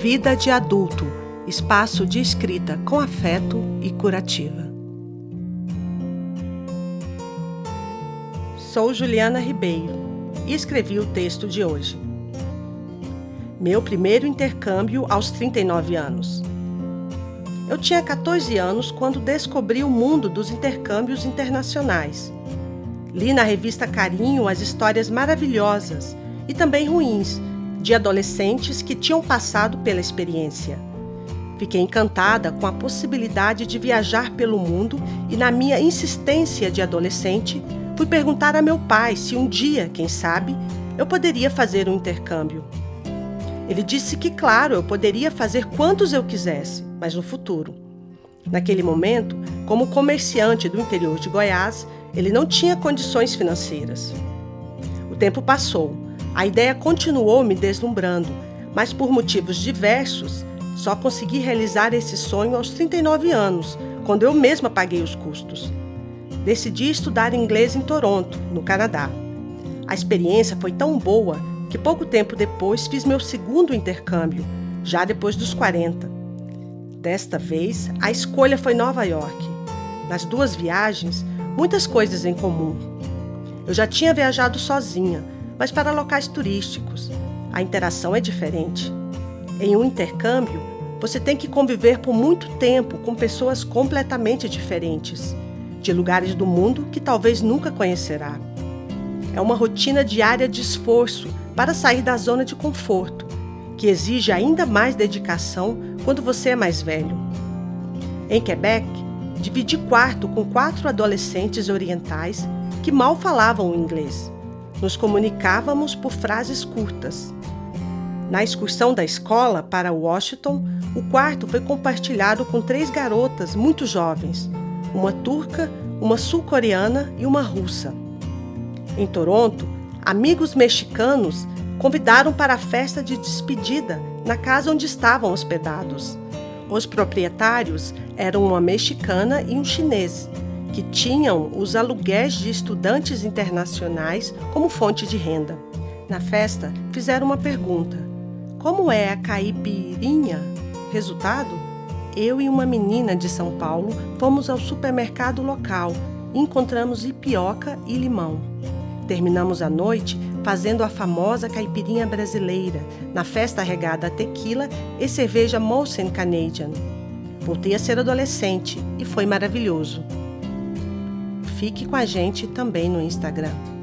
Vida de Adulto espaço de escrita com afeto e curativa. Sou Juliana Ribeiro e escrevi o texto de hoje. Meu primeiro intercâmbio aos 39 anos. Eu tinha 14 anos quando descobri o mundo dos intercâmbios internacionais. Li na revista Carinho as histórias maravilhosas e também ruins de adolescentes que tinham passado pela experiência. Fiquei encantada com a possibilidade de viajar pelo mundo e, na minha insistência de adolescente, fui perguntar a meu pai se um dia, quem sabe, eu poderia fazer um intercâmbio. Ele disse que, claro, eu poderia fazer quantos eu quisesse, mas no futuro. Naquele momento, como comerciante do interior de Goiás, ele não tinha condições financeiras. O tempo passou a ideia continuou me deslumbrando, mas por motivos diversos, só consegui realizar esse sonho aos 39 anos, quando eu mesma paguei os custos. Decidi estudar inglês em Toronto, no Canadá. A experiência foi tão boa que pouco tempo depois fiz meu segundo intercâmbio, já depois dos 40. Desta vez, a escolha foi Nova York. Nas duas viagens, muitas coisas em comum. Eu já tinha viajado sozinha, mas para locais turísticos. A interação é diferente. Em um intercâmbio, você tem que conviver por muito tempo com pessoas completamente diferentes, de lugares do mundo que talvez nunca conhecerá. É uma rotina diária de esforço para sair da zona de conforto, que exige ainda mais dedicação quando você é mais velho. Em Quebec, dividi quarto com quatro adolescentes orientais que mal falavam inglês. Nos comunicávamos por frases curtas. Na excursão da escola para Washington, o quarto foi compartilhado com três garotas muito jovens: uma turca, uma sul-coreana e uma russa. Em Toronto, amigos mexicanos convidaram para a festa de despedida na casa onde estavam hospedados. Os proprietários eram uma mexicana e um chinês, que tinham os aluguéis de estudantes internacionais como fonte de renda. Na festa, fizeram uma pergunta: Como é a caipirinha? Resultado? Eu e uma menina de São Paulo fomos ao supermercado local e encontramos ipioca e limão. Terminamos a noite fazendo a famosa caipirinha brasileira, na festa regada a tequila e cerveja Molson Canadian. Voltei a ser adolescente e foi maravilhoso. Fique com a gente também no Instagram.